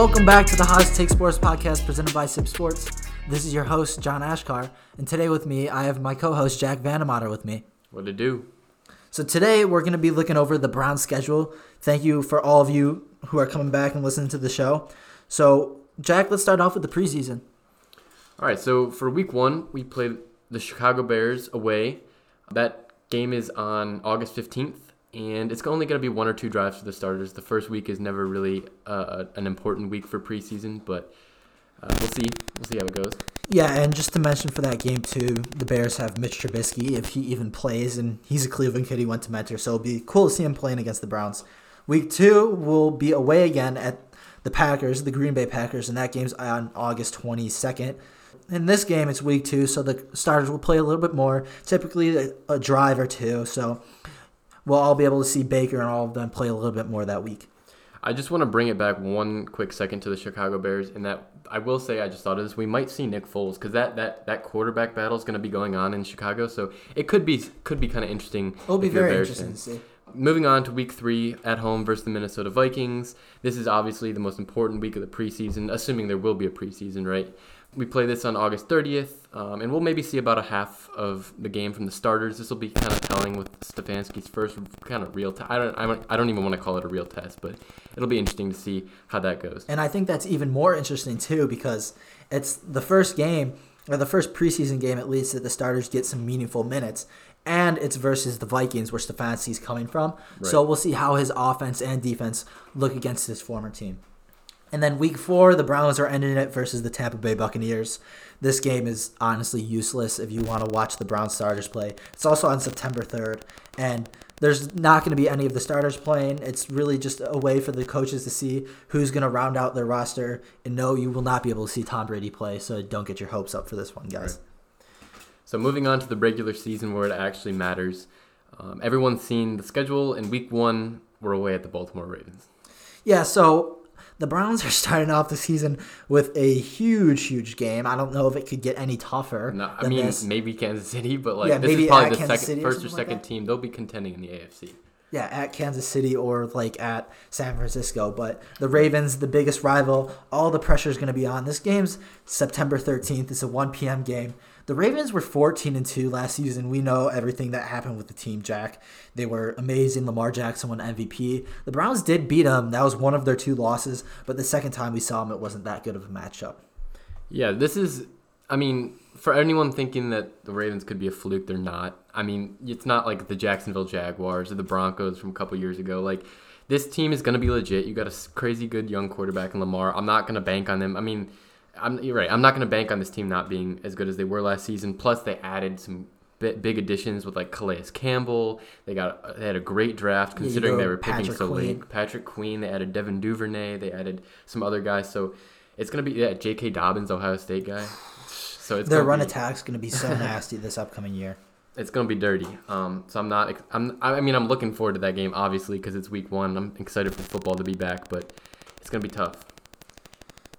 welcome back to the Hottest Take Sports podcast presented by CIBB Sports. This is your host, John Achkar, and today with me, I have my co host, Jack Van de Motter, with me. What to do? So today, we're going to be looking over the Browns schedule. Thank you for all of you who are coming back and listening to the show. So, Jack, let's start off with the preseason. All right, so for week one, we played the Chicago Bears away. That game is on August 15th, and it's only going to be one or two drives for the starters. The first week is never really uh, an important week for preseason, but uh, we'll see. We'll see how it goes. Yeah, and just to mention for that game too, the Bears have Mitch Trubisky if he even plays, and he's a Cleveland kid. He went to Mentor, so it'll be cool to see him playing against the Browns. Week two will be away again at the Packers, the Green Bay Packers, and that game's on August 22nd in this game, it's week two, so the starters will play a little bit more, typically a, a drive or two. So we'll all be able to see Baker and all of them play a little bit more that week. I just want to bring it back one quick second to the Chicago Bears, and that I will say I just thought of this. We might see Nick Foles because that, that, that quarterback battle is going to be going on in Chicago, so it could be could be kind of interesting. It'll be very interesting to see. Moving on to week three at home versus the Minnesota Vikings. This is obviously the most important week of the preseason, assuming there will be a preseason, right? We play this on August 30th, um, and we'll maybe see about a half of the game from the starters. This will be kind of telling with Stefanski's first kind of real test. I don't, I don't, I don't even want to call it a real test, but it'll be interesting to see how that goes. And I think that's even more interesting too because it's the first game or the first preseason game at least that the starters get some meaningful minutes. And it's versus the Vikings, where Stefanski's coming from. Right. So we'll see how his offense and defense look against his former team. And then week four, the Browns are ending it versus the Tampa Bay Buccaneers. This game is honestly useless if you want to watch the Browns starters play. It's also on September 3rd, and there's not going to be any of the starters playing. It's really just a way for the coaches to see who's going to round out their roster. And no, you will not be able to see Tom Brady play, so don't get your hopes up for this one, guys. Right. So moving on to the regular season where it actually matters. Um, everyone's seen the schedule. In week one, we're away at the Baltimore Ravens. Yeah, so the Browns are starting off the season with a huge, huge game. I don't know if it could get any tougher. No, I mean this. maybe Kansas City, but like yeah, this is probably the second, first or, or second like team. They'll be contending in the AFC. Yeah, at Kansas City or like at San Francisco. But the Ravens, the biggest rival, all the pressure is going to be on. This game's September 13th. It's a 1 p.m. game. The Ravens were 14 and 2 last season. We know everything that happened with the team, Jack. They were amazing. Lamar Jackson won MVP. The Browns did beat them. That was one of their two losses, but the second time we saw them, it wasn't that good of a matchup. Yeah, this is I mean, for anyone thinking that the Ravens could be a fluke, they're not. I mean, it's not like the Jacksonville Jaguars or the Broncos from a couple years ago. Like this team is going to be legit. You got a crazy good young quarterback in Lamar. I'm not going to bank on them. I mean, I'm you're right. I'm not going to bank on this team not being as good as they were last season. Plus, they added some big additions with like Calais Campbell. They got they had a great draft considering they were picking Patrick so late. Patrick Queen. They added Devin Duvernay. They added some other guys. So it's going to be yeah, J.K. Dobbins, Ohio State guy. So it's their run be, attack's going to be so nasty this upcoming year. It's going to be dirty. Um, so I'm not. I'm. I mean, I'm looking forward to that game obviously because it's week one. I'm excited for football to be back, but it's going to be tough.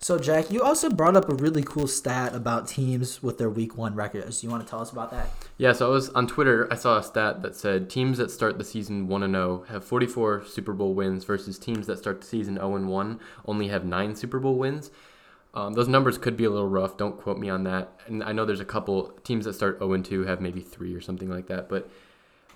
So, Jack, you also brought up a really cool stat about teams with their week one records. You want to tell us about that? Yeah, so I was on Twitter, I saw a stat that said teams that start the season 1 and 0 have 44 Super Bowl wins versus teams that start the season 0 and 1 only have 9 Super Bowl wins. Um, those numbers could be a little rough. Don't quote me on that. And I know there's a couple teams that start 0 and 2 have maybe 3 or something like that, but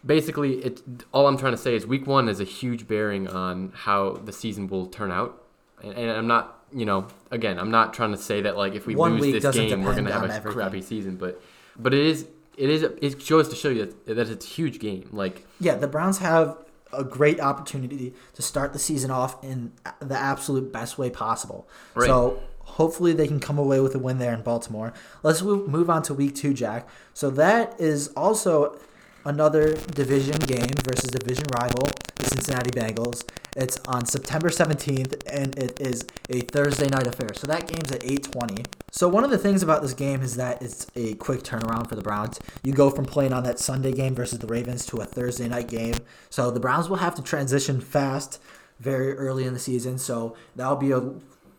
basically it all I'm trying to say is week 1 is a huge bearing on how the season will turn out. And, and I'm not you know, again, I'm not trying to say that like if we One lose this game, we're gonna have a everything. crappy season, but but it is it is it shows to show you that, that it's a huge game. Like yeah, the Browns have a great opportunity to start the season off in the absolute best way possible. Right. So hopefully they can come away with a win there in Baltimore. Let's move on to week two, Jack. So that is also another division game versus division rival, the Cincinnati Bengals. It's on September 17th, and it is a Thursday night affair. So that game's at 8:20. So one of the things about this game is that it's a quick turnaround for the Browns. You go from playing on that Sunday game versus the Ravens to a Thursday night game. So the Browns will have to transition fast very early in the season. So that'll be a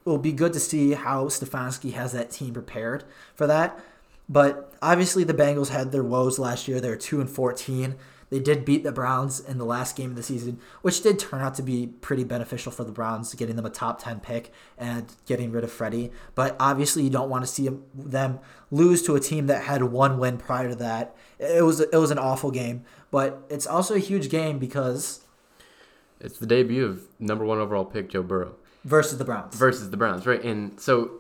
will be good to see how Stefanski has that team prepared for that. But obviously, the Bengals had their woes last year. They're two and fourteen. They did beat the Browns in the last game of the season, which did turn out to be pretty beneficial for the Browns, getting them a top 10 pick and getting rid of Freddie. But obviously, you don't want to see them lose to a team that had one win prior to that. It was it was an awful game, but it's also a huge game because it's the debut of number one overall pick Joe Burrow versus the Browns. Versus the Browns, right? And so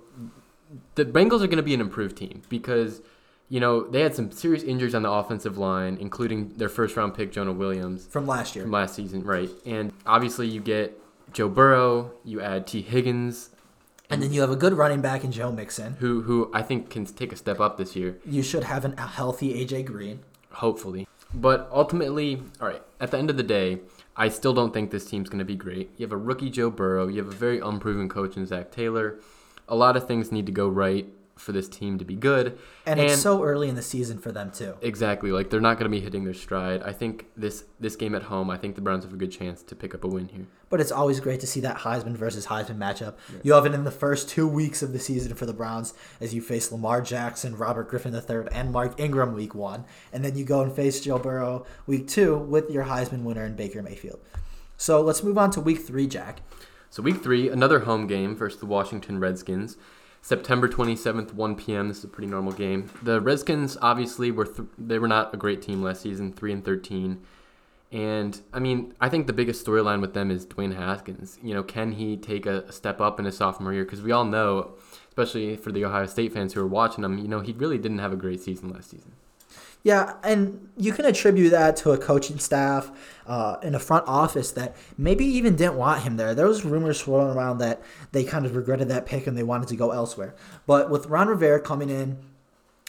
the Bengals are going to be an improved team because you know they had some serious injuries on the offensive line, including their first round pick Jonah Williams from last year, from last season, right? And obviously you get Joe Burrow, you add Tee Higgins. And then you have a good running back in Joe Mixon, who who I think can take a step up this year. You should have an, a healthy AJ Green, hopefully. But ultimately, all right. At the end of the day, I still don't think this team's going to be great. You have a rookie Joe Burrow. You have a very unproven coach in Zac Taylor. A lot of things need to go right for this team to be good. And, and, it's so early in the season for them too. Exactly. Like they're not going to be hitting their stride. I think this this game at home, I think the Browns have a good chance to pick up a win here. But it's always great to see that Heisman versus Heisman matchup. Yeah. You have it in the first two weeks of the season for the Browns as you face Lamar Jackson, Robert Griffin III, and Mark Ingram week one, and then you go and face Joe Burrow week two with your Heisman winner in Baker Mayfield. So let's move on to week three, Jack. So week three, another home game versus the Washington Redskins. September 27th, 1 p.m. This is a pretty normal game. The Redskins obviously were th- they were not a great team last season, 3 and 13. And I mean, I think the biggest storyline with them is Dwayne Haskins. You know, can he take a step up in his sophomore year? Because we all know, especially for the Ohio State fans who are watching him, you know, he really didn't have a great season last season. Yeah, and you can attribute that to a coaching staff uh, in a front office that maybe even didn't want him there. There was rumors swirling around that they kind of regretted that pick and they wanted to go elsewhere. But with Ron Rivera coming in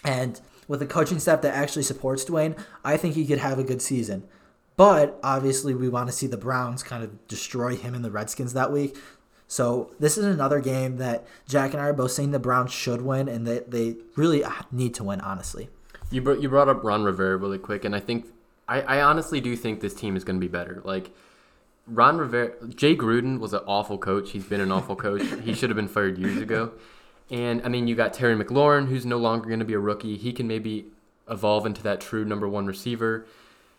and with a coaching staff that actually supports Dwayne, I think he could have a good season. But obviously, we want to see the Browns kind of destroy him and the Redskins that week. So this is another game that Jack and I are both saying the Browns should win, and that they really need to win, honestly. You brought you brought up Ron Rivera really quick, and I think I, I honestly do think this team is going to be better. Like Ron Rivera, Jay Gruden was an awful coach. He's been an awful coach. he should have been fired years ago. And I mean, you got Terry McLaurin, who's no longer going to be a rookie. He can maybe evolve into that true number one receiver.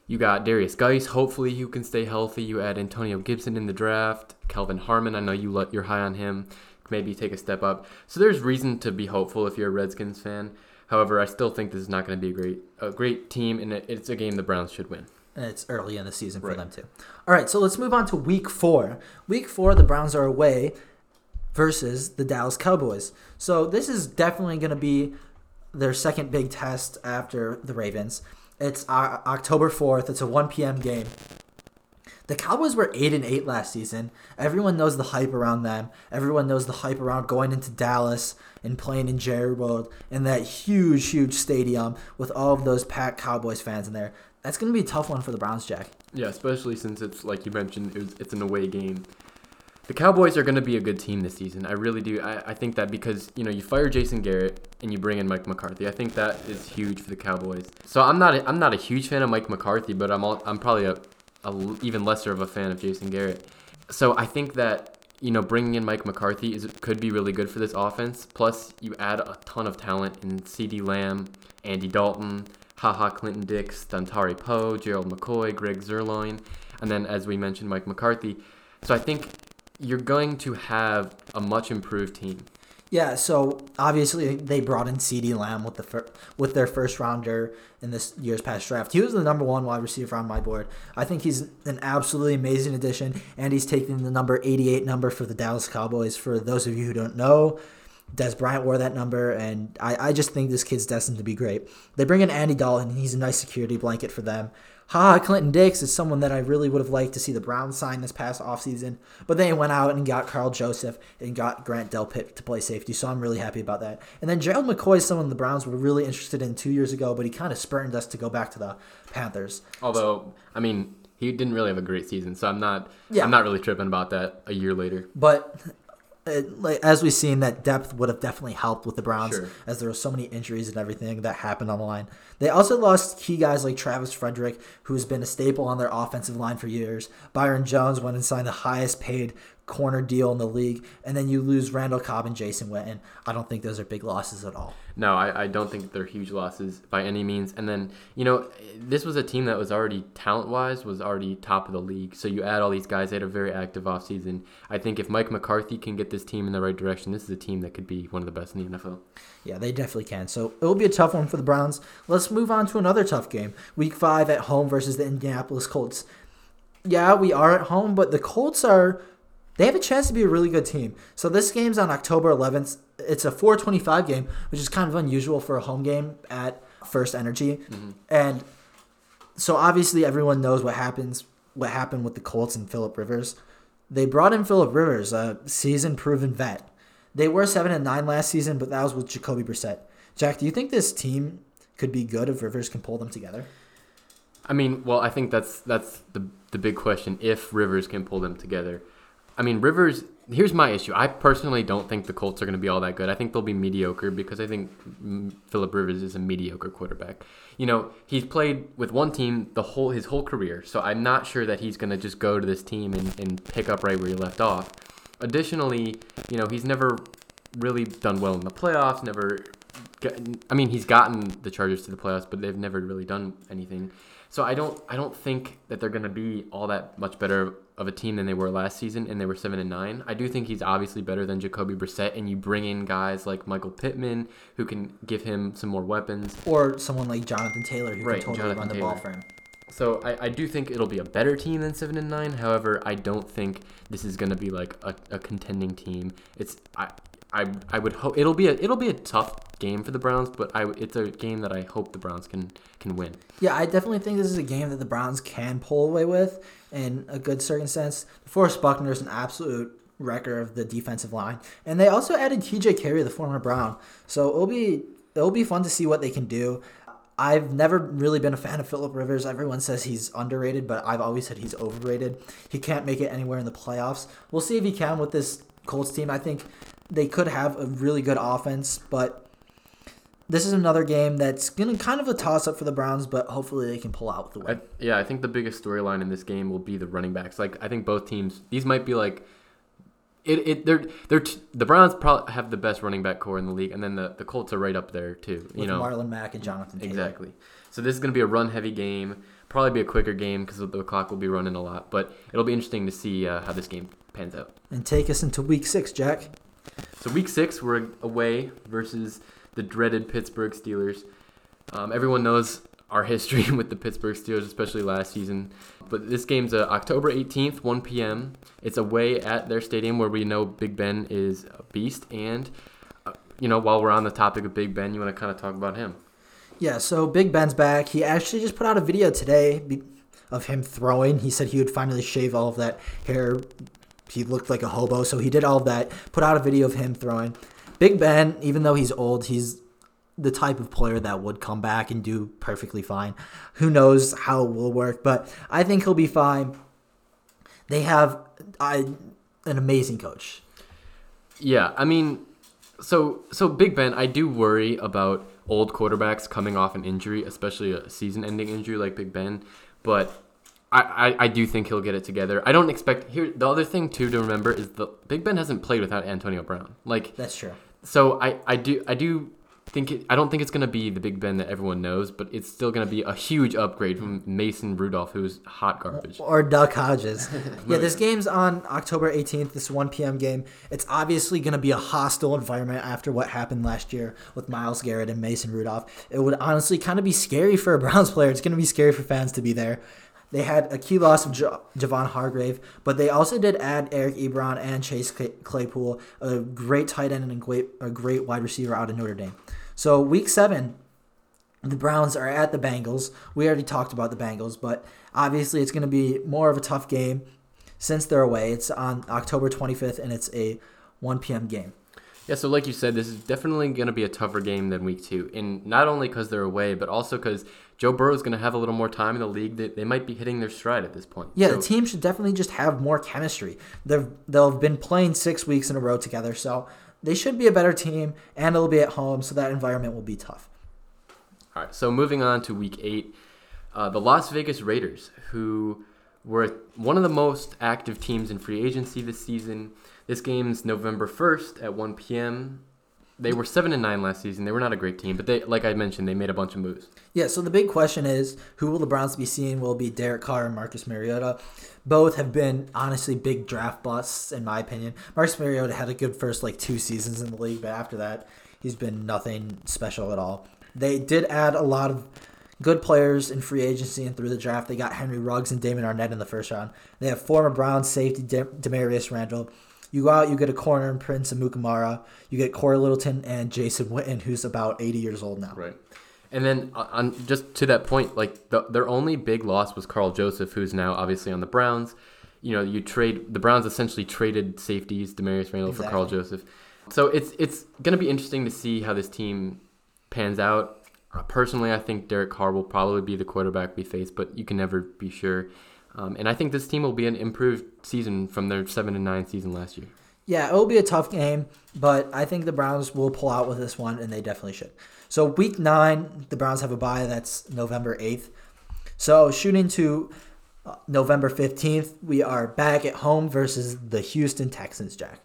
You got Derrius Guice, hopefully you can stay healthy. You add Antonio Gibson in the draft. Kelvin Harmon, I know you let you're high on him. Maybe take a step up. So there's reason to be hopeful if you're a Redskins fan. However, I still think this is not going to be a great a great team, and it's a game the Browns should win. And it's early in the season for right. them too. All right, so let's move on to Week Four. Week Four, the Browns are away versus the Dallas Cowboys. So this is definitely going to be their second big test after the Ravens. It's October 4th. It's a 1 p.m. game. The Cowboys were 8 and 8 last season. Everyone knows the hype around them. Everyone knows the hype around going into Dallas and playing in Jerry World in that huge, huge stadium with all of those packed Cowboys fans in there. That's going to be a tough one for the Browns, Jack. Yeah, especially since it's like you mentioned, it was, it's an away game. The Cowboys are going to be a good team this season. I really do. I, I think that because you know you fire Jason Garrett and you bring in Mike McCarthy. I think that is huge for the Cowboys. So I'm not a, I'm not a huge fan of Mike McCarthy, but I'm all, I'm probably a, a even lesser of a fan of Jason Garrett. So I think that you know, bringing in Mike McCarthy is could be really good for this offense. Plus, you add a ton of talent in CeeDee Lamb, Andy Dalton, HaHa Clinton Dix, Dontari Poe, Gerald McCoy, Greg Zuerlein, and then, as we mentioned, Mike McCarthy. So I think you're going to have a much improved team. Yeah, so obviously they brought in CeeDee Lamb with the fir- with their first rounder in this year's past draft. He was the number one wide receiver on my board. I think he's an absolutely amazing addition, and he's taking the number 88 number for the Dallas Cowboys. For those of you who don't know, Dez Bryant wore that number, and I, I just think this kid's destined to be great. They bring in Andy Dalton, and he's a nice security blanket for them. Ha, Clinton Dix is someone that I really would have liked to see the Browns sign this past offseason, but they went out and got Karl Joseph and got Grant Delpit to play safety, so I'm really happy about that. And then Gerald McCoy is someone the Browns were really interested in two years ago, but he kind of spurned us to go back to the Panthers. Although, I mean, he didn't really have a great season, so I'm not yeah. I'm not really tripping about that a year later. But it, like, as we've seen, that depth would have definitely helped with the Browns, sure. as there were so many injuries and everything that happened on the line. They also lost key guys like Travis Frederick, who has been a staple on their offensive line for years. Byron Jones went and signed the highest paid corner deal in the league, and then you lose Randall Cobb and Jason Witten. I don't think those are big losses at all. No, I, I don't think they're huge losses by any means. And then, you know, this was a team that was already talent wise, was already top of the league. So you add all these guys, they had a very active offseason. I think if Mike McCarthy can get this team in the right direction, this is a team that could be one of the best in the NFL. Yeah, they definitely can. So it will be a tough one for the Browns. Let's move on to another tough game. Week five at home versus the Indianapolis Colts. Yeah, we are at home, but the Colts are they have a chance to be a really good team. So this game's on October 11th. It's a 425 game, which is kind of unusual for a home game at First Energy. Mm-hmm. And so obviously everyone knows what happens what happened with the Colts and Philip Rivers. They brought in Philip Rivers, a season proven vet. They were seven and nine last season, but that was with Jacoby Brissett. Jack, do you think this team could be good if Rivers can pull them together? I mean, well, I think that's that's the the big question. If Rivers can pull them together, I mean, Rivers. Here's my issue. I personally don't think the Colts are going to be all that good. I think they'll be mediocre because I think Philip Rivers is a mediocre quarterback. You know, he's played with one team the whole his whole career, so I'm not sure that he's going to just go to this team and, and pick up right where he left off. Additionally, you know, he's never really done well in the playoffs. Never, I mean, he's gotten the Chargers to the playoffs, but they've never really done anything. So I don't I don't think that they're going to be all that much better of a team than they were last season, and they were seven and nine. I do think he's obviously better than Jacoby Brissett, and you bring in guys like Michael Pittman who can give him some more weapons, or someone like Jonathan Taylor who right, can totally Jonathan run the Taylor. ball for him. So I, I do think it'll be a better team than seven and nine. However, I don't think this is going to be like a, a contending team. It's I I I would hope it'll be a it'll be a tough game for the Browns, but I it's a game that I hope the Browns can can win. Yeah, I definitely think this is a game that the Browns can pull away with in a good certain sense. DeForest Buckner is an absolute wrecker of the defensive line, and they also added T.J. Carrie, the former Brown. So it'll be it'll be fun to see what they can do. I've never really been a fan of Philip Rivers. Everyone says he's underrated, but I've always said he's overrated. He can't make it anywhere in the playoffs. We'll see if he can with this Colts team. I think they could have a really good offense, but this is another game that's going to kind of a toss up for the Browns, but hopefully they can pull out the win. I, yeah, I think the biggest storyline in this game will be the running backs. Like I think both teams, these might be like it, it they're they're t- the Browns probably have the best running back corps in the league, and then the, the Colts are right up there too. You With know, Marlon Mack and Jonathan. Taylor. Exactly. So this is going to be a run heavy game. Probably be a quicker game because the clock will be running a lot, but it'll be interesting to see uh, how this game pans out. And take us into Week Six, Jack. So Week Six, we're away versus the dreaded Pittsburgh Steelers. Um, everyone knows our history with the Pittsburgh Steelers, especially last season. But this game's uh, October 18th, 1 p.m. It's away at their stadium where we know Big Ben is a beast. And, uh, you know, while we're on the topic of Big Ben, you want to kind of talk about him. Yeah, so Big Ben's back. He actually just put out a video today of him throwing. He said he would finally shave all of that hair. He looked like a hobo, so he did all that. Put out a video of him throwing. Big Ben, even though he's old, he's the type of player that would come back and do perfectly fine. Who knows how it will work, but I think he'll be fine. They have I, an amazing coach. Yeah, I mean, so so Big Ben, I do worry about old quarterbacks coming off an injury, especially a season-ending injury like Big Ben, but I, I, I, do think he'll get it together. I don't expect here. The other thing too to remember is the Big Ben hasn't played without Antonio Brown. Like that's true. So I, I do I do think it, I don't think it's gonna be the Big Ben that everyone knows, but it's still gonna be a huge upgrade from Mason Rudolph, who's hot garbage. Or Duck Hodges. yeah, this game's on October 18th. This 1 p.m. game. It's obviously gonna be a hostile environment after what happened last year with Myles Garrett and Mason Rudolph. It would honestly kind of be scary for a Browns player. It's gonna be scary for fans to be there. They had a key loss of J- Javon Hargrave, but they also did add Eric Ebron and Chase Claypool, a great tight end and a great, a great wide receiver out of Notre Dame. So week seven, the Browns are at the Bengals. We already talked about the Bengals, but obviously it's going to be more of a tough game since they're away. It's on October 25th, and it's a 1 p.m. game. Yeah, so like you said, this is definitely going to be a tougher game than week two. And not only because they're away, but also because Joe Burrow is going to have a little more time in the league. They, they might be hitting their stride at this point. Yeah, so. the team should definitely just have more chemistry. They've, they'll have been playing six weeks in a row together, so they should be a better team, and it'll be at home, so that environment will be tough. All right, so moving on to week eight, uh, the Las Vegas Raiders, who we're one of the most active teams in free agency this season. This game's November 1st at 1 p.m. They were 7 and 9 last season. They were not a great team, but they like I mentioned, they made a bunch of moves. Yeah, so the big question is who will the Browns be seeing? Will be Derek Carr and Marcus Mariota? Both have been honestly big draft busts in my opinion. Marcus Mariota had a good first like two seasons in the league, but after that, he's been nothing special at all. They did add a lot of good players in free agency and through the draft. They got Henry Ruggs and Damon Arnette in the first round. They have former Browns safety Damarious Randall. You go out, you get a corner in Prince and Amukamara. You get Cory Littleton and Jason Witten, who's about 80 years old now. Right. And then uh, on just to that point, like the, their only big loss was Karl Joseph, who's now obviously on the Browns. You know, you trade the Browns essentially traded safeties Damarious Randall exactly. for Karl Joseph. So it's it's going to be interesting to see how this team pans out. Uh, personally, I think Derek Carr will probably be the quarterback we face, but you can never be sure. Um, and I think this team will be an improved season from their seven and nine season last year. Yeah, it will be a tough game, but I think the Browns will pull out with this one, and they definitely should. So week nine, the Browns have a bye. That's November eighth. So shooting to uh, November fifteenth, we are back at home versus the Houston Texans. Jack.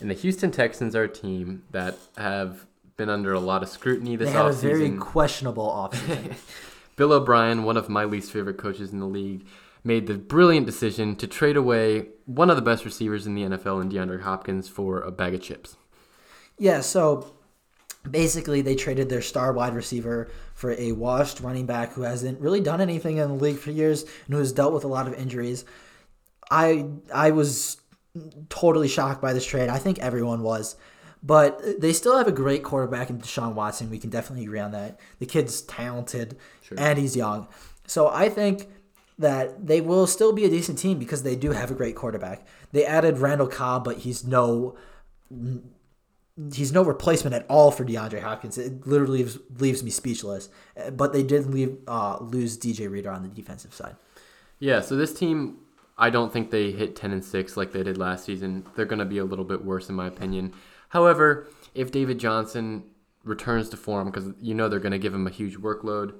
And the Houston Texans are a team that have been under a lot of scrutiny this they have a very questionable offseason. Bill O'Brien, one of my least favorite coaches in the league, made the brilliant decision to trade away one of the best receivers in the NFL in DeAndre Hopkins for a bag of chips. Yeah, so basically they traded their star wide receiver for a washed running back who hasn't really done anything in the league for years and who has dealt with a lot of injuries. I I was totally shocked by this trade. I think everyone was. But they still have a great quarterback in Deshaun Watson. We can definitely agree on that. The kid's talented sure. and he's young. So I think that they will still be a decent team because they do have a great quarterback. They added Randall Cobb, but he's no he's no replacement at all for DeAndre Hopkins. It literally leaves, leaves me speechless. But they did leave uh, lose DJ Reader on the defensive side. Yeah, so this team I don't think they hit 10 and 6 like they did last season. They're going to be a little bit worse in my opinion. However, if David Johnson returns to form because you know they're going to give him a huge workload,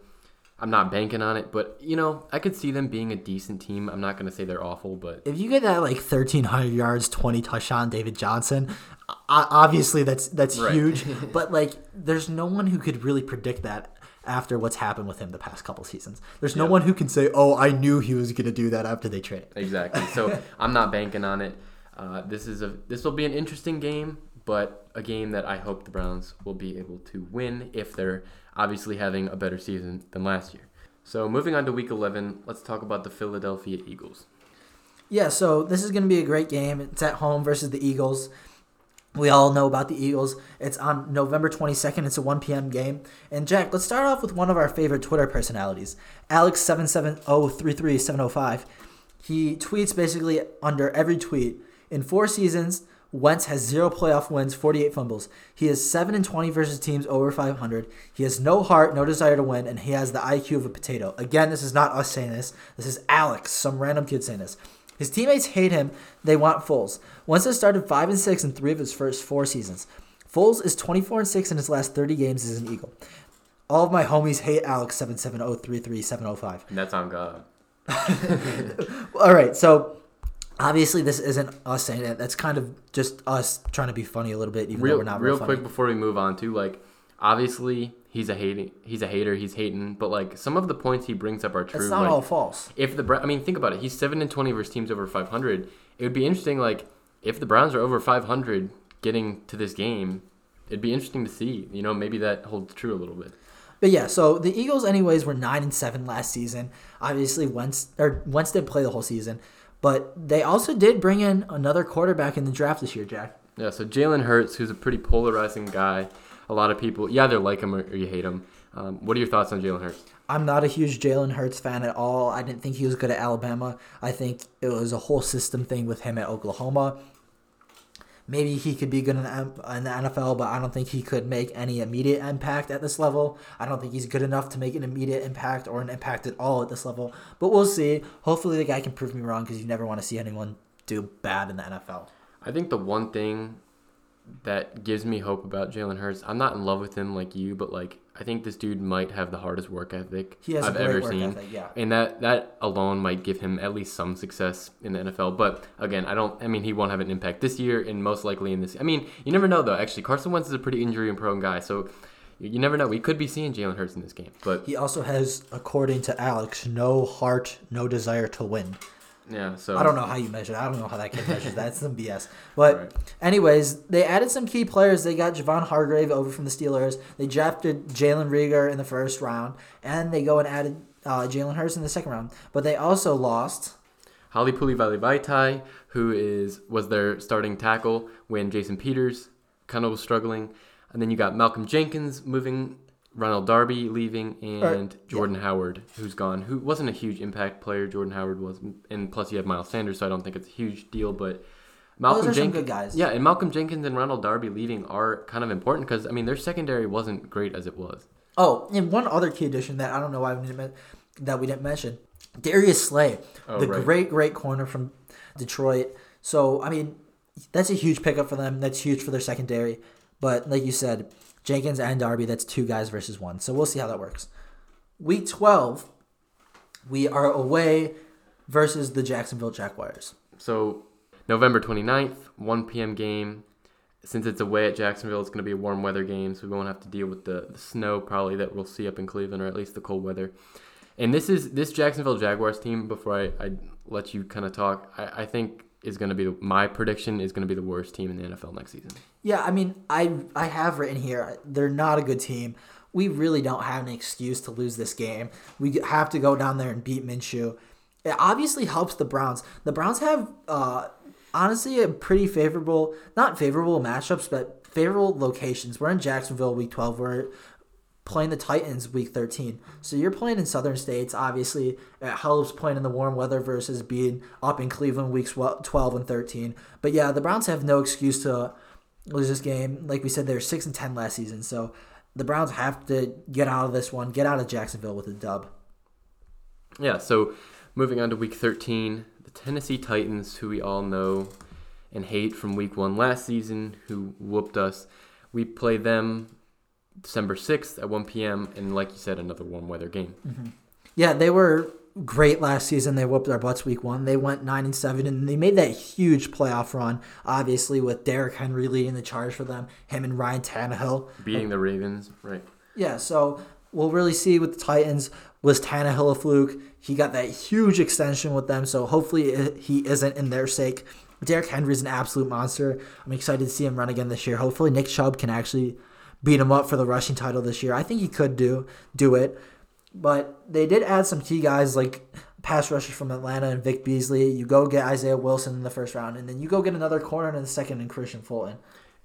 I'm not banking on it, but you know, I could see them being a decent team. I'm not going to say they're awful, but if you get that like 1300 yards, 20 touchdown David Johnson, obviously that's that's right. huge, but like there's no one who could really predict that after what's happened with him the past couple seasons. There's no yep. one who can say, "Oh, I knew he was going to do that after they traded." Exactly. So, I'm not banking on it. Uh, this is a this will be an interesting game, but a game that I hope the Browns will be able to win if they're obviously having a better season than last year. So moving on to week 11, let's talk about the Philadelphia Eagles. Yeah, so this is going to be a great game. It's at home versus the Eagles. We all know about the Eagles. It's on November 22nd. It's a 1 p.m. game. And Jack, let's start off with one of our favorite Twitter personalities, Alex77033705. He tweets basically under every tweet in four seasons, Wentz has zero playoff wins, 48 fumbles. He is 7 and 20 versus teams over 500. He has no heart, no desire to win, and he has the IQ of a potato. Again, this is not us saying this. This is Alex, some random kid saying this. His teammates hate him. They want Foles. Wentz has started 5 and 6 in three of his first four seasons. Foles is 24 and 6 in his last 30 games as an Eagle. All of my homies hate Alex 77033 That's on God. All right, so obviously this isn't us saying it. That's kind of just us trying to be funny a little bit, even real, though we're not. Real, real quick before we move on to like, obviously he's a hating, he's a hater, he's hating, but like some of the points he brings up are true. It's not like, all false. If the I mean, think about it. He's seven and twenty versus teams over five hundred. It would be interesting, like if the Browns are over five hundred getting to this game, it'd be interesting to see. You know, maybe that holds true a little bit. But yeah, so the Eagles, anyways, were nine and seven last season. Obviously, Wentz or Wentz didn't play the whole season. But they also did bring in another quarterback in the draft this year, Jack. Yeah, so Jalen Hurts, who's a pretty polarizing guy. A lot of people, you either like him or, or you hate him. Um, what are your thoughts on Jalen Hurts? I'm not a huge Jalen Hurts fan at all. I didn't think he was good at Alabama. I think it was a whole system thing with him at Oklahoma maybe he could be good in the, NFL, but I don't think he could make any immediate impact at this level. I don't think he's good enough to make an immediate impact or an impact at all at this level. But we'll see. Hopefully, the guy can prove me wrong because you never want to see anyone do bad in the NFL. I think the one thing that gives me hope about Jalen Hurts, I'm not in love with him like you, but like I think this dude might have the hardest work ethic He has I've ever seen. ethic, yeah. And that that alone might give him at least some success in the NFL. But again, I don't. I mean, he won't have an impact this year, and most likely in this. I mean, you never know though. Actually, Carson Wentz is a pretty injury prone guy, so you never know. We could be seeing Jalen Hurts in this game. But He also has, according to Alex, no heart, no desire to win. Yeah, so I don't know how you measure. I don't know how that kid measures. That's some BS. But Right. anyways, they added some key players. They got Javon Hargrave over from the Steelers. They drafted Jalen Reagor in the first round, and they go and added uh, Jalen Hurts in the second round. But they also lost. Halapoulivaati Vaitai, who is was their starting tackle when Jason Peters kind of was struggling, and then you got Malcolm Jenkins moving, Ronald Darby leaving, and Jordan Howard who's gone, who wasn't a huge impact player. Jordan Howard was, and plus you have Miles Sanders, so I don't think it's a huge deal, but. Malcolm some Jenkins, good guys. yeah, and Malcolm Jenkins and Ronald Darby leaving are kind of important because I mean their secondary wasn't great as it was. Oh, and one other key addition that I don't know why we didn't that we didn't mention, Darius Slay, Oh, the right. great great corner from Detroit. So I mean, that's a huge pickup for them. That's huge for their secondary. But like you said, Jenkins and Darby, that's two guys versus one. So we'll see how that works. Week twelve, we are away versus the Jacksonville Jaguars. So November 29th, 1 p.m. game. Since it's away at Jacksonville, it's going to be a warm weather game, so we won't have to deal with the, the snow probably that we'll see up in Cleveland, or at least the cold weather. And this is this Jacksonville Jaguars team. Before I, I let you kind of talk, I, I think is going to be my prediction is going to be the worst team in the NFL next season. Yeah, I mean, I I have written here they're not a good team. We really don't have an excuse to lose this game. We have to go down there and beat Minshew. It obviously helps the Browns. The Browns have uh, honestly a pretty favorable, not favorable matchups, but favorable locations. We're in Jacksonville week 12. We're playing the Titans week 13. So you're playing in southern states. Obviously, it helps playing in the warm weather versus being up in Cleveland weeks 12 and 13. But yeah, the Browns have no excuse to lose this game. Like we said, they're 6 and 10 last season. So the Browns have to get out of this one, get out of Jacksonville with a dub. Yeah, so moving on to week 13, the Tennessee Titans, who we all know and hate from week one last season, who whooped us. We play them December 6th at 1 p.m., and like you said, another warm weather game. Mm-hmm. Yeah, they were great last season. They whooped our butts week one. They went nine and seven, and they made that huge playoff run. Obviously, with Derrick Henry leading the charge for them, him and Ryan Tannehill. Beating the Ravens, right? Yeah, so we'll really see with the Titans. Was Tannehill a fluke? He got that huge extension with them, so hopefully he isn't in their sake. Derrick Henry's an absolute monster. I'm excited to see him run again this year. Hopefully Nick Chubb can actually beat him up for the rushing title this year. I think he could do do it. But they did add some key guys like pass rushers from Atlanta and Vic Beasley. You go get Isaiah Wilson in the first round, and then you go get another corner in the second in Kristian Fulton.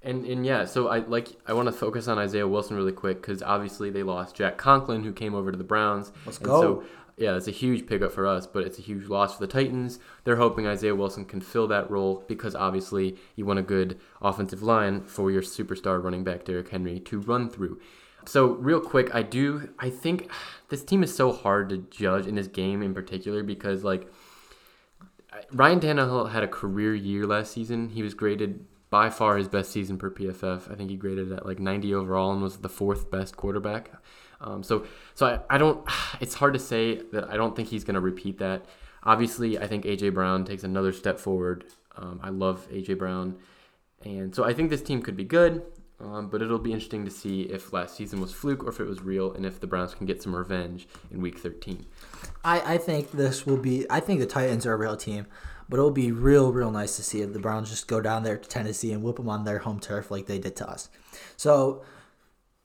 And and yeah, so I like I want to focus on Isaiah Wilson really quick because obviously they lost Jack Conklin, who came over to the Browns. Let's And go. So yeah, it's a huge pickup for us, but it's a huge loss for the Titans. They're hoping Isaiah Wilson can fill that role because obviously you want a good offensive line for your superstar running back Derrick Henry to run through. So real quick, I do I think this team is so hard to judge in this game in particular because like Ryan Tannehill had a career year last season. He was graded by far his best season per PFF. I think he graded at like 90 overall and was the fourth best quarterback. Um, so, so I, I don't. It's hard to say that I don't think he's going to repeat that. Obviously, I think AJ Brown takes another step forward. Um, I love AJ Brown, and so I think this team could be good. Um, but it'll be interesting to see if last season was fluke or if it was real, and if the Browns can get some revenge in Week 13. I, I think this will be. I think the Titans are a real team, but it'll be real, real nice to see if the Browns just go down there to Tennessee and whoop them on their home turf like they did to us. So,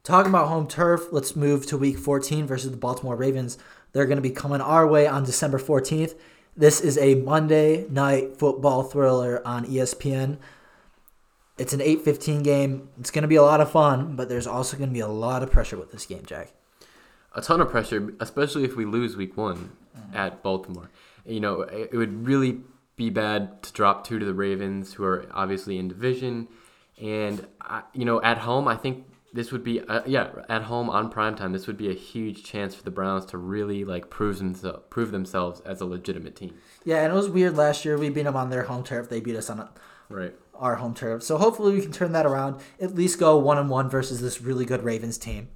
talking about home turf, let's move to Week 14 versus the Baltimore Ravens. They're going to be coming our way on December 14th. This is a Monday night football thriller on ESPN. It's an 8:15 game. It's going to be a lot of fun, but there's also going to be a lot of pressure with this game, Jack. a ton of pressure, especially if we lose week one at Baltimore. You know, it, it would really be bad to drop two to the Ravens, who are obviously in division. And, I, you know, at home, I think this would be, uh, yeah, at home on primetime, this would be a huge chance for the Browns to really, like, prove, themselves prove themselves as a legitimate team. Yeah, and it was weird last year. We beat them on their home turf. They beat us on Right. our home turf. So hopefully we can turn that around. At least go one and one versus this really good Ravens team.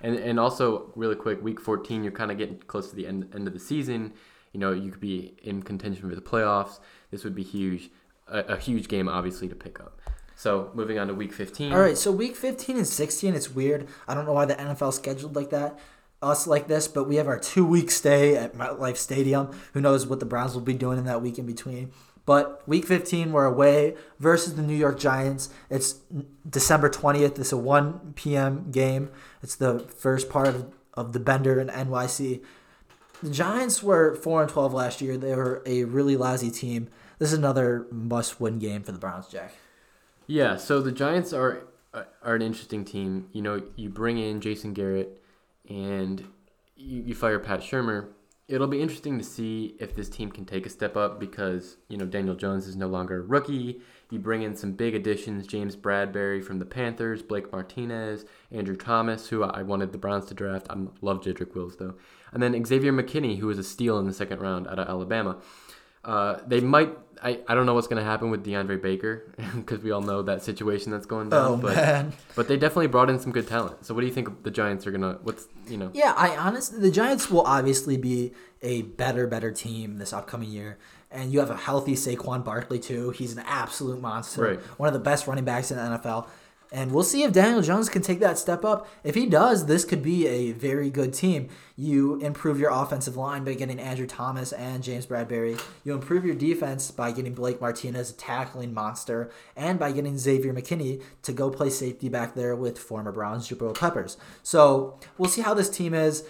And and also really quick, week 14, you're kind of getting close to the end end of the season. You know, you could be in contention for the playoffs. This would be huge, a, a huge game, obviously, to pick up. So moving on to week 15. All right, so week 15 and 16, it's weird. I don't know why the NFL scheduled like that, us like this, but we have our two week stay at MetLife Stadium. Who knows what the Browns will be doing in that week in between? But week 15, we're away versus the New York Giants. It's December 20th. It's a 1 p.m. game. It's the first part of, of the Bender in NYC. The Giants were 4 and 12 last year. They were a really lousy team. This is another must win game for the Browns, Jack. Yeah, so the Giants are uh, are an interesting team. You know, you bring in Jason Garrett and you, you fire Pat Shurmur. It'll be interesting to see if this team can take a step up because, you know, Daniel Jones is no longer a rookie. You bring in some big additions James Bradberry from the Panthers, Blake Martinez, Andrew Thomas, who I wanted the Browns to draft. I love Jedrick Wills, though. And then Xavier McKinney, who was a steal in the second round out of Alabama. Uh, they might. I, I don't know what's going to happen with DeAndre Baker because we all know that situation that's going down. Oh but, man! But they definitely brought in some good talent. So what do you think the Giants are gonna? What's you know? Yeah, I honestly the Giants will obviously be a better better team this upcoming year. And you have a healthy Saquon Barkley too. He's an absolute monster. Right. One of the best running backs in the NFL. And we'll see if Daniel Jones can take that step up. If he does, this could be a very good team. You improve your offensive line by getting Andrew Thomas and James Bradberry. You improve your defense by getting Blake Martinez, a tackling monster, and by getting Xavier McKinney to go play safety back there with former Browns Jabril Peppers. So we'll see how this team is.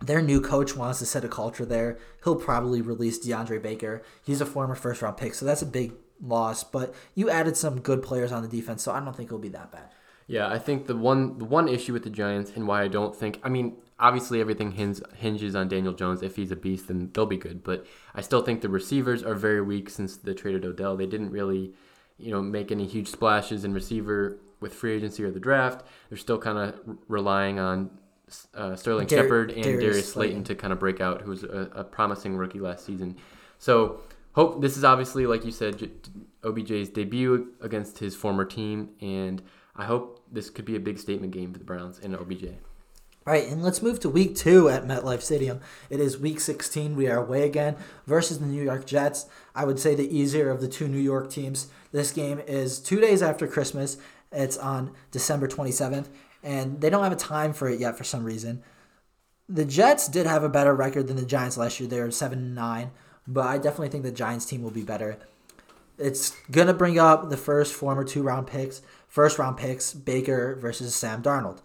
Their new coach wants to set a culture there. He'll probably release DeAndre Baker. He's a former first round pick, so that's a big loss, but you added some good players on the defense, so I don't think it'll be that bad. Yeah, I think the one the one issue with the Giants and why I don't think I mean obviously everything hinges hinges on Daniel Jones. If he's a beast, then they'll be good. But I still think the receivers are very weak since they traded Odell. They didn't really, you know, make any huge splashes in receiver with free agency or the draft. They're still kind of relying on uh, Sterling Dar- Shepard and Darius, Darius Slayton, Slayton to kind of break out, who was a, a promising rookie last season. So hope this is obviously like you said OBJ's debut against his former team and I hope this could be a big statement game for the Browns and OBJ. Right, and let's move to week two at MetLife Stadium. It is week 16. We are away again versus the New York Jets. I would say the easier of the two New York teams. This game is two days after Christmas. It's on December 27th, and they don't have a time for it yet for some reason. The Jets did have a better record than the Giants last year. They were 7 9 but I definitely think the Giants team will be better. It's gonna bring up the first former two round picks, first round picks, Baker versus Sam Darnold.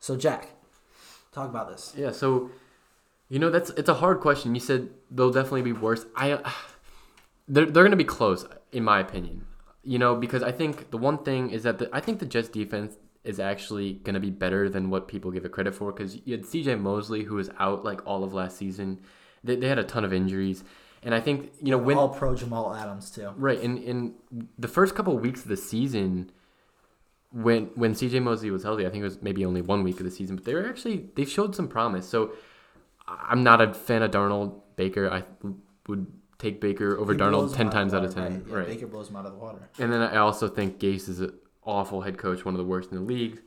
So Jack, talk about this. Yeah, so you know that's it's a hard question. You said they'll definitely be worse. I they're they're gonna be close in my opinion. You know because I think the one thing is that the, I think the Jets defense is actually going to be better than what people give it credit for because you had CJ Mosley who was out like all of last season. They, they had a ton of injuries. And I think you know when all pro Jamal Adams too. Right, in in the first couple of weeks of the season, when when CJ Mosley was healthy, I think it was maybe only one week of the season, but they were actually they showed some promise. So I'm not a fan of Darnold Baker. I would take Baker over he Darnold ten times out of ten. Right. Yeah, right. Baker blows him out of the water. And then I also think Gase is an awful head coach, one of the worst in the league.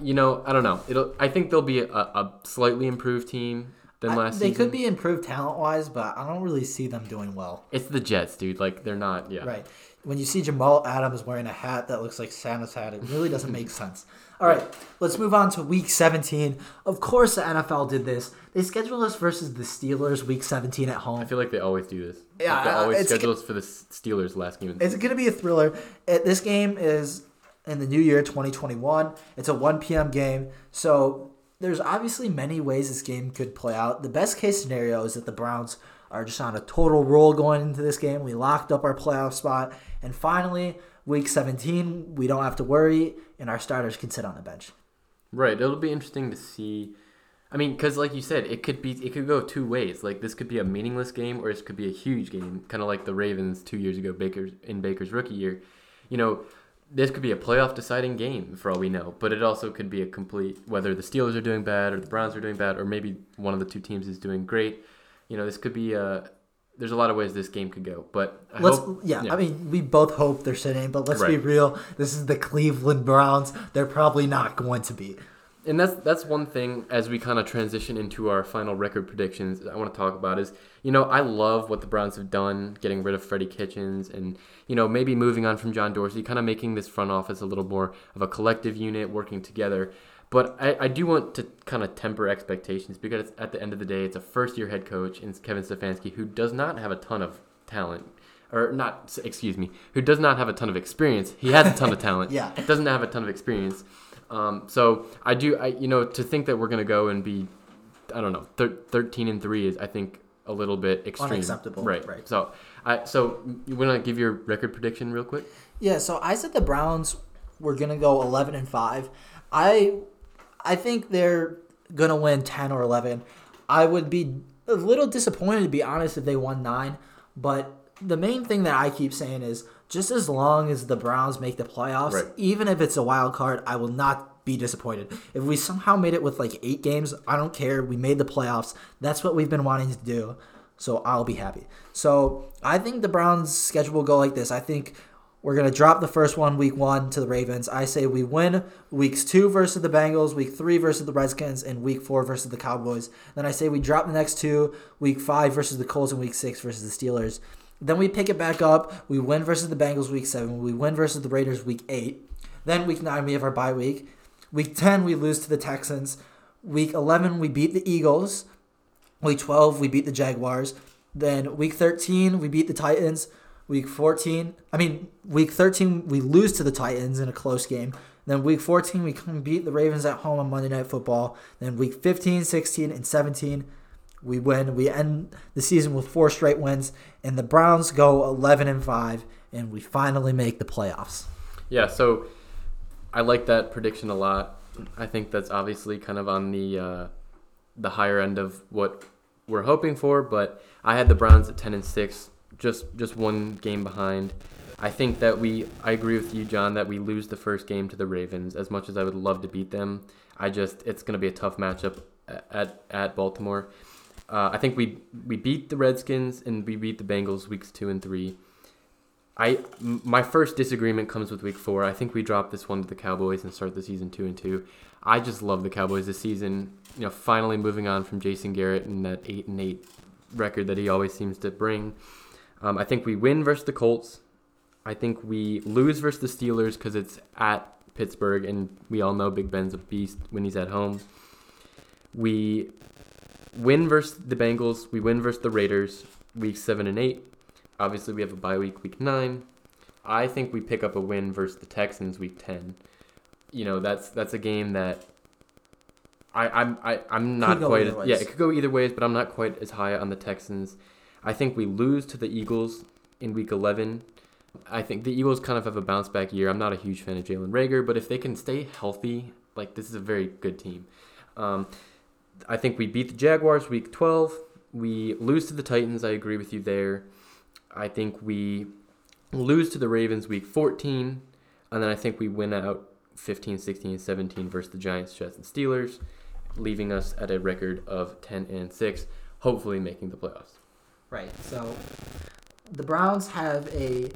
You know, I don't know. It'll. I think they'll be a, a slightly improved team than last I, they season. could be improved talent wise, but I don't really see them doing well. It's the Jets, dude. Like they're not. Yeah. Right. When you see Jamal Adams wearing a hat that looks like Santa's hat, it really doesn't make sense. All right, let's move on to Week 17. Of course, the NFL did this. They scheduled us versus the Steelers Week 17 at home. I feel like they always do this. Yeah, like they uh, always schedule us for the Steelers last game. It's going to be a thriller. It, this game is in the new year 2021. It's a 1 p.m. game, so there's obviously many ways this game could play out. The best case scenario is that the Browns are just on a total roll going into this game. We locked up our playoff spot, and finally, week 17, we don't have to worry, and our starters can sit on the bench. Right. It'll be interesting to see. I mean, because like you said, it could be it could go two ways. Like this could be a meaningless game, or it could be a huge game, kind of like the Ravens two years ago, Baker's in Baker's rookie year. You know, this could be a playoff deciding game for all we know, but it also could be a complete whether the Steelers are doing bad or the Browns are doing bad or maybe one of the two teams is doing great. You know, this could be a there's a lot of ways this game could go, but I let's hope, yeah, yeah, I mean, we both hope they're sitting, but let's right. be real. This is the Cleveland Browns. They're probably not going to be. And that's that's one thing as we kind of transition into our final record predictions. I want to talk about is you know I love what the Browns have done, getting rid of Freddie Kitchens, and you know maybe moving on from John Dorsey, kind of making this front office a little more of a collective unit, working together. But I, I do want to kind of temper expectations because at the end of the day, it's a first year head coach in Kevin Stefanski who does not have a ton of talent or not excuse me who does not have a ton of experience he has a ton of talent yeah doesn't have a ton of experience um, so I do, I you know, to think that we're gonna go and be, I don't know, thir- thirteen and three is I think a little bit extreme. Unacceptable. Right. Right. So I so you wanna give your record prediction real quick? Yeah. So I said the Browns were gonna go eleven and five. I I think they're gonna win ten or eleven. I would be a little disappointed to be honest if they won nine, but the main thing that I keep saying is just as long as the Browns make the playoffs, Right. even if it's a wild card, I will not be disappointed. If we somehow made it with like eight games, I don't care. We made the playoffs. That's what we've been wanting to do. So I'll be happy. So I think the Browns' schedule will go like this. I think we're gonna drop the first one week one to the Ravens. I say we win weeks two versus the Bengals, week three versus the Redskins, and week four versus the Cowboys. Then I say we drop the next two, week five versus the Colts and week six versus the Steelers. Then we pick it back up. We win versus the Bengals week seven. We win versus the Raiders week eight. Then week nine we have our bye week. Week ten we lose to the Texans. Week eleven we beat the Eagles. Week twelve we beat the Jaguars. Then week thirteen we beat the Titans. Week fourteen, I mean week thirteen we lose to the Titans in a close game. Then week 14 we come beat the Ravens at home on Monday Night Football. Then week 15, 16 and 17 we win. We end the season with four straight wins, and the Browns go 11 and five, and we finally make the playoffs. Yeah. So I like that prediction a lot. I think that's obviously kind of on the uh, the higher end of what we're hoping for, but I had the Browns at ten and six, just just one game behind. I think that we I agree with you, John, that we lose the first game to the Ravens. As much as I would love to beat them, I just it's going to be a tough matchup at at Baltimore. Uh, I think we we beat the Redskins and we beat the Bengals weeks two and three. I my first disagreement comes with week four. I think we drop this one to the Cowboys and start the season two and two. I just love the Cowboys this season. You know, finally moving on from Jason Garrett and that eight and eight record that he always seems to bring. Um, I think we win versus the Colts. I think we lose versus the Steelers because it's at Pittsburgh, and we all know Big Ben's a beast when he's at home. We win versus the Bengals. We win versus the Raiders, week seven and eight. Obviously, we have a bye week, week nine. I think we pick up a win versus the Texans, week ten. You know, that's that's a game that I I'm I, I'm not quite as, yeah it could go either ways, but I'm not quite as high on the Texans. I think we lose to the Eagles in week eleven. I think the Eagles kind of have a bounce back year. I'm not a huge fan of Jalen Reagor, but if they can stay healthy, like this is a very good team. Um, I think we beat the Jaguars week 12. We lose to the Titans. I agree with you there. I think we lose to the Ravens week 14. And then I think we win out 15, 16, 17 versus the Giants, Jets, and Steelers, leaving us at a record of 10 and 6, hopefully making the playoffs. Right. So the Browns have a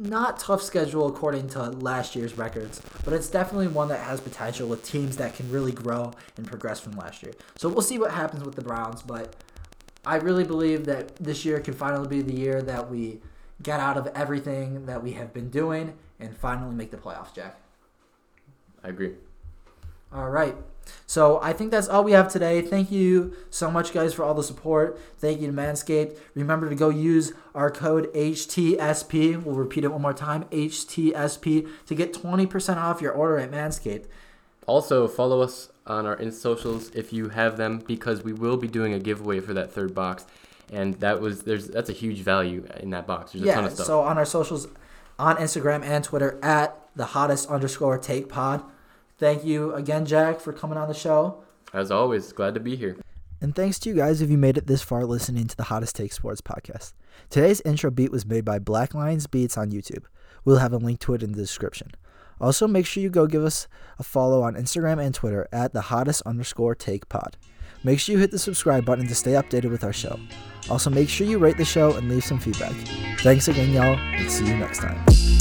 not tough schedule according to last year's records, but it's definitely one that has potential with teams that can really grow and progress from last year. So we'll see what happens with the Browns, but I really believe that this year can finally be the year that we get out of everything that we have been doing and finally make the playoffs, Jack. I agree. All right. So I think that's all we have today. Thank you so much, guys, for all the support. Thank you to Manscaped. Remember to go use our code HTSP. We'll repeat it one more time HTSP to get 20% off your order at Manscaped. Also, follow us on our in socials if you have them, because we will be doing a giveaway for that third box, and that was there's that's a huge value in that box. There's a ton of stuff. so on our socials, on Instagram and Twitter, at the hottest underscore take pod. Thank you again, Jack, for coming on the show. As always, glad to be here. And thanks to you guys if you made it this far listening to the Hottest Take Sports podcast. Today's intro beat was made by Black Lions Beats on YouTube. We'll have a link to it in the description. Also, make sure you go give us a follow on Instagram and Twitter at the hottest underscore take pod. Make sure you hit the subscribe button to stay updated with our show. Also, make sure you rate the show and leave some feedback. Thanks again, y'all, and see you next time.